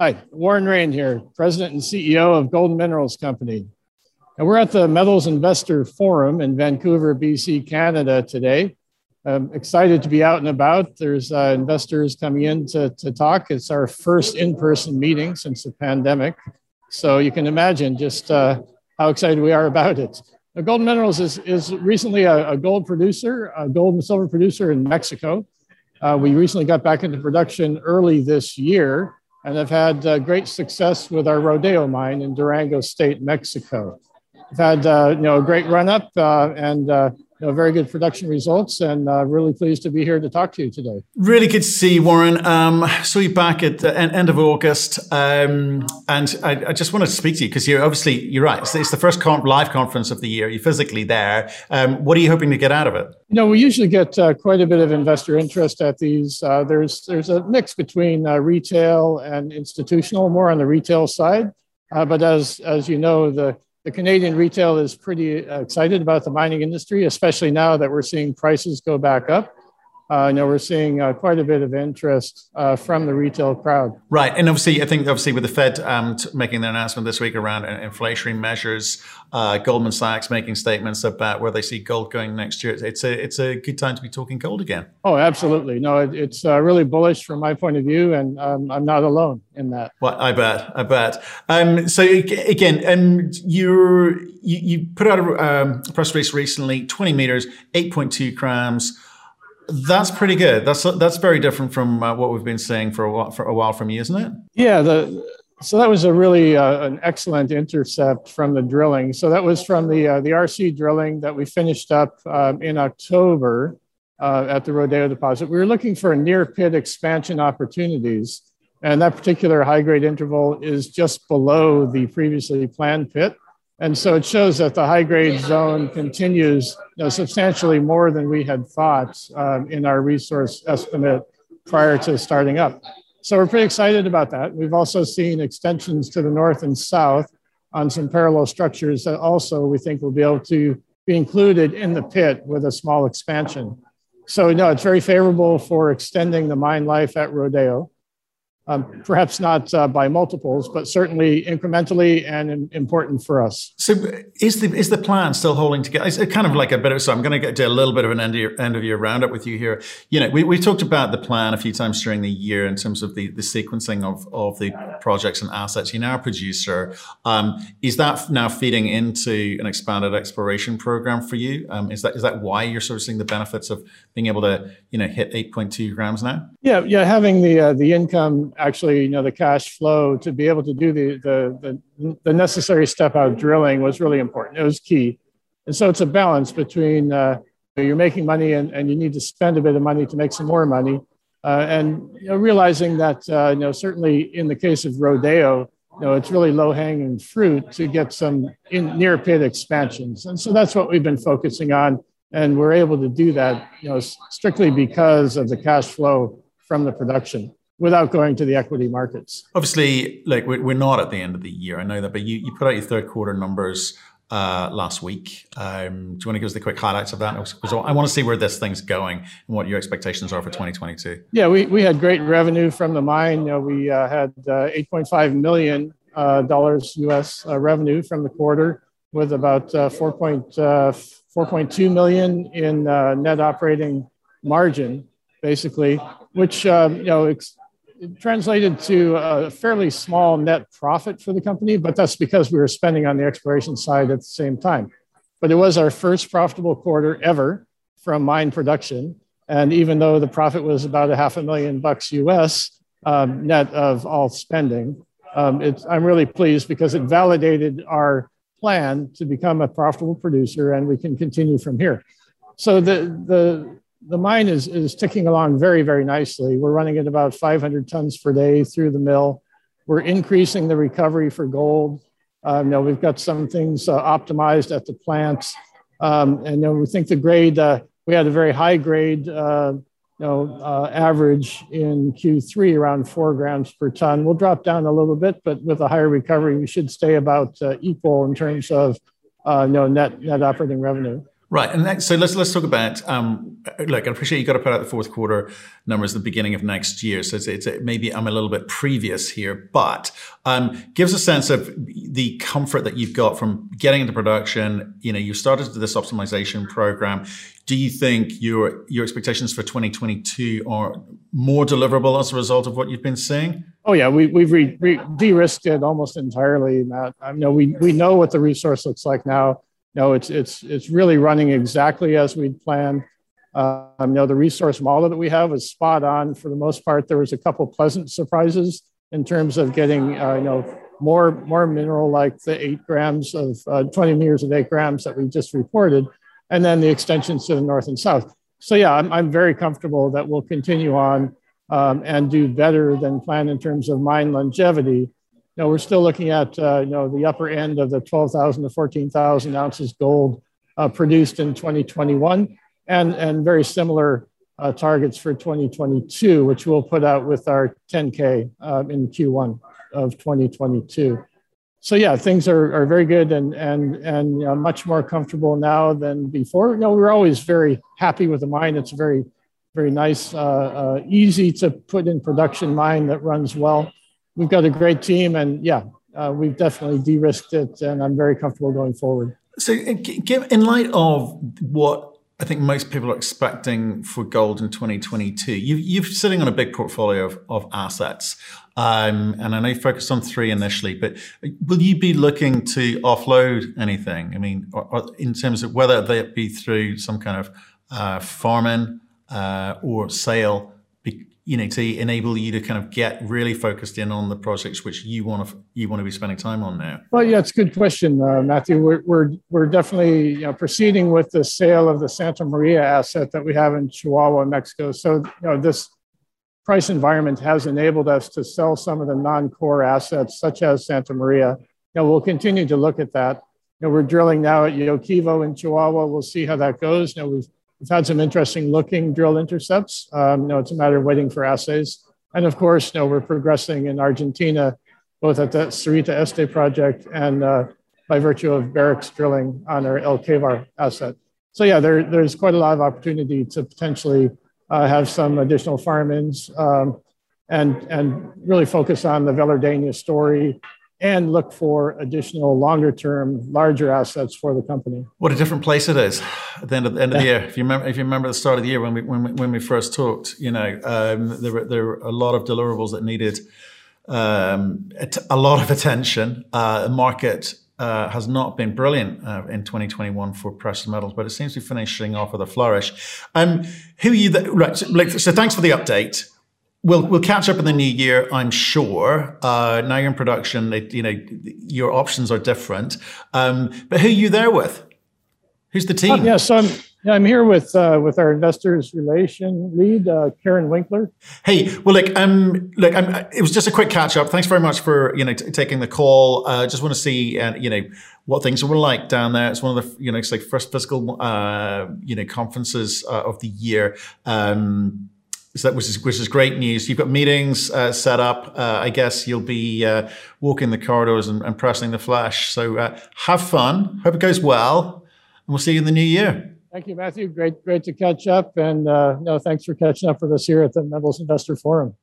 Hi, Warren Rehn here, President and CEO of Golden Minerals Company. And we're at the Metals Investor Forum in Vancouver, BC, Canada today. I'm excited to be out and about. There's uh, investors coming in to, to talk. It's our first in person meeting since the pandemic. So you can imagine just uh, how excited we are about it. Now, Golden Minerals is, is recently a, a, gold producer, a gold and silver producer in Mexico. Uh, we recently got back into production early this year and have had uh, great success with our Rodeo mine in Durango State, Mexico. We've had uh, you know a great run up uh, and uh, know, very good production results, and uh, really pleased to be here to talk to you today. Really good to see you, Warren. Um, saw you back at the end of August, um, and I, I, just wanted to speak to you because you're obviously you're right. It's, it's the first live conference of the year. You're physically there. Um, what are you hoping to get out of it? You know, we usually get uh, quite a bit of investor interest at these. Uh, there's there's a mix between uh, retail and institutional, more on the retail side. Uh, but as as you know, the the Canadian retail is pretty uh, excited about the mining industry, especially now that we're seeing prices go back up. Uh, you know, we're seeing uh, quite a bit of interest uh, from the retail crowd. Right, and obviously, I think obviously with the Fed um, t- making their announcement this week around inflationary measures, uh, Goldman Sachs making statements about where they see gold going next year. It's a it's a good time to be talking gold again. Oh, absolutely. No, it, it's uh, really bullish from my point of view, and um, I'm not alone in that. Well, I bet, I bet. Um, so again, um, you you put out a, um, press release recently, 20 meters, 8.2 grams that's pretty good. That's that's very different from uh, what we've been seeing for a while, for a while from you, isn't it? Yeah. The, so that was a really uh, an excellent intercept from the drilling. So that was from the uh, the RC drilling that we finished up um, in October uh, at the Rodeo deposit. We were looking for near pit expansion opportunities, and that particular high grade interval is just below the previously planned pit. And so it shows that the high grade zone continues you know, substantially more than we had thought um, in our resource estimate prior to starting up. So we're pretty excited about that. We've also seen extensions to the north and south on some parallel structures that also we think will be able to be included in the pit with a small expansion. So no, it's very favorable for extending the mine life at Rodeo um, perhaps not uh, by multiples, but certainly incrementally and important for us. So, is the is the plan still holding together? It's kind of like a bit of so. I'm going to get to a little bit of an end of your end of your roundup with you here. You know, we we talked about the plan a few times during the year in terms of the the sequencing of of the projects and assets. You're now a producer. Um, is that now feeding into an expanded exploration program for you? Um, is that is that why you're sort of seeing the benefits of being able to you know hit 8.2 grams now? Yeah, yeah, having the uh, the income actually, you know, the cash flow to be able to do the, the, the, the necessary step out drilling was really important. It was key. And so it's a balance between uh, you're making money and, and you need to spend a bit of money to make some more money. Uh, and you know, realizing that, uh, you know, certainly in the case of Rodeo, you know, it's really low hanging fruit to get some in near pit expansions. And so that's what we've been focusing on. And we're able to do that, you know, strictly because of the cash flow from the production without going to the equity markets. Obviously, like we're not at the end of the year. I know that, but you, you put out your third quarter numbers uh, last week. Um, do you want to give us the quick highlights of that? Because I want to see where this thing's going and what your expectations are for 2022. Yeah, we, we had great revenue from the mine. You know, we uh, had uh, 8.5 million uh, dollars US uh, revenue from the quarter with about uh, 4. 4.2 million in net operating margin, basically, which um, you know ex- it translated to a fairly small net profit for the company, but that's because we were spending on the exploration side at the same time. But it was our first profitable quarter ever from mine production. And even though the profit was about a half a million bucks US um, net of all spending, um, I'm really pleased because it validated our plan to become a profitable producer and we can continue from here. So the, the the mine is, is ticking along very, very nicely. We're running at about 500 tons per day through the mill. We're increasing the recovery for gold. Um, you know, we've got some things uh, optimized at the plants. Um, and know, we think the grade, uh, we had a very high grade, uh, you know, uh, average in Q3 around four grams per ton. We'll drop down a little bit, but with a higher recovery, we should stay about uh, equal in terms of, uh, you know, net, net operating revenue. Right, and that, so let's let's talk about. Um, look, I appreciate you got to put out the fourth quarter numbers at the beginning of next year, so it's, it's maybe I'm a little bit previous here, but um, gives a sense of the comfort that you've got from getting into production. You know, you started this optimization program. Do you think your your expectations for 2022 are more deliverable as a result of what you've been seeing? Oh yeah, we we've re, re, de-risked it almost entirely, Matt. I know we we know what the resource looks like now no, it's it's it's really running exactly as we'd planned. Um, you know, the resource model that we have is spot on for the most part. There was a couple pleasant surprises in terms of getting, uh, you know, more more mineral like the eight grams of uh, 20 meters of eight grams that we just reported, and then the extensions to the north and south. So yeah, I'm, I'm very comfortable that we'll continue on um, and do better than planned in terms of mine longevity know, we're still looking at, uh, you know, the upper end of the 12,000 to 14,000 ounces gold uh, produced in 2021 and, and very similar uh, targets for 2022, which we'll put out with our 10K um, in Q1 of 2022. So yeah, things are, are very good and, and, and you know, much more comfortable now than before. You know, we're always very happy with the mine. It's a very, very nice, uh, uh, easy to put in production mine that runs well we've got a great team, and yeah, uh, we've definitely de-risked it, and I'm very comfortable going forward. So, in light of what I think most people are expecting for gold in 2022, you, are sitting on a big portfolio of, of assets. Um, and I know you focused on three initially, but will you be looking to offload anything? I mean, or, or in terms of whether that be through some kind of uh, farming uh, or sale, you know, to enable you to kind of get really focused in on the projects which you want to you want to be spending time on now? Well, yeah, it's a good question, uh, Matthew. We're, we're we're definitely you know, proceeding with the sale of the Santa Maria asset that we have in Chihuahua, Mexico. So you know, this price environment has enabled us to sell some of the non-core assets, such as Santa Maria. You know, we'll continue to look at that. You know, we're drilling now at Yoquivo in Chihuahua. We'll see how that goes. You know, we've We've had some interesting looking drill intercepts. Um, you know, it's a matter of waiting for assays. And of course, you know, we're progressing in Argentina, both at the Sarita Este project and uh, by virtue of Barrick's drilling on our El Quevar asset. So yeah, there, there's quite a lot of opportunity to potentially uh, have some additional farm-ins um, and, and really focus on the Velardeña story and look for additional longer term, larger assets for the company. What a different place it is at the end of the end of the year. If you remember, if you remember the start of the year when we when we, when we first talked, you know, um, there were there were a lot of deliverables that needed um, a lot of attention. Uh, the market uh, has not been brilliant uh, in 2021 for precious metals, but it seems to be finishing off with a flourish. Um, who are you? The, right. So, so thanks for the update. We'll we'll catch up in the new year, I'm sure. Uh, now you're in production, it, you know your options are different. Um, but who are you there with? Who's the team? Uh, yeah, so I'm yeah, I'm here with uh, with our investors relation lead, uh, Karen Winkler. Hey, well, look, um, look, um, it was just a quick catch up. Thanks very much for you know t- taking the call. Uh, just want to see uh, you know what things were like down there. It's one of the you know it's like first physical uh, you know conferences uh, of the year. Um, that was which is great news. You've got meetings uh, set up. Uh, I guess you'll be uh, walking the corridors and, and, pressing the flesh. So uh, have fun. Hope it goes well, and we'll see you in the new year. Thank you, Matthew. Great, great to catch up, and uh, no, thanks for catching up with us here at the Metals Investor Forum.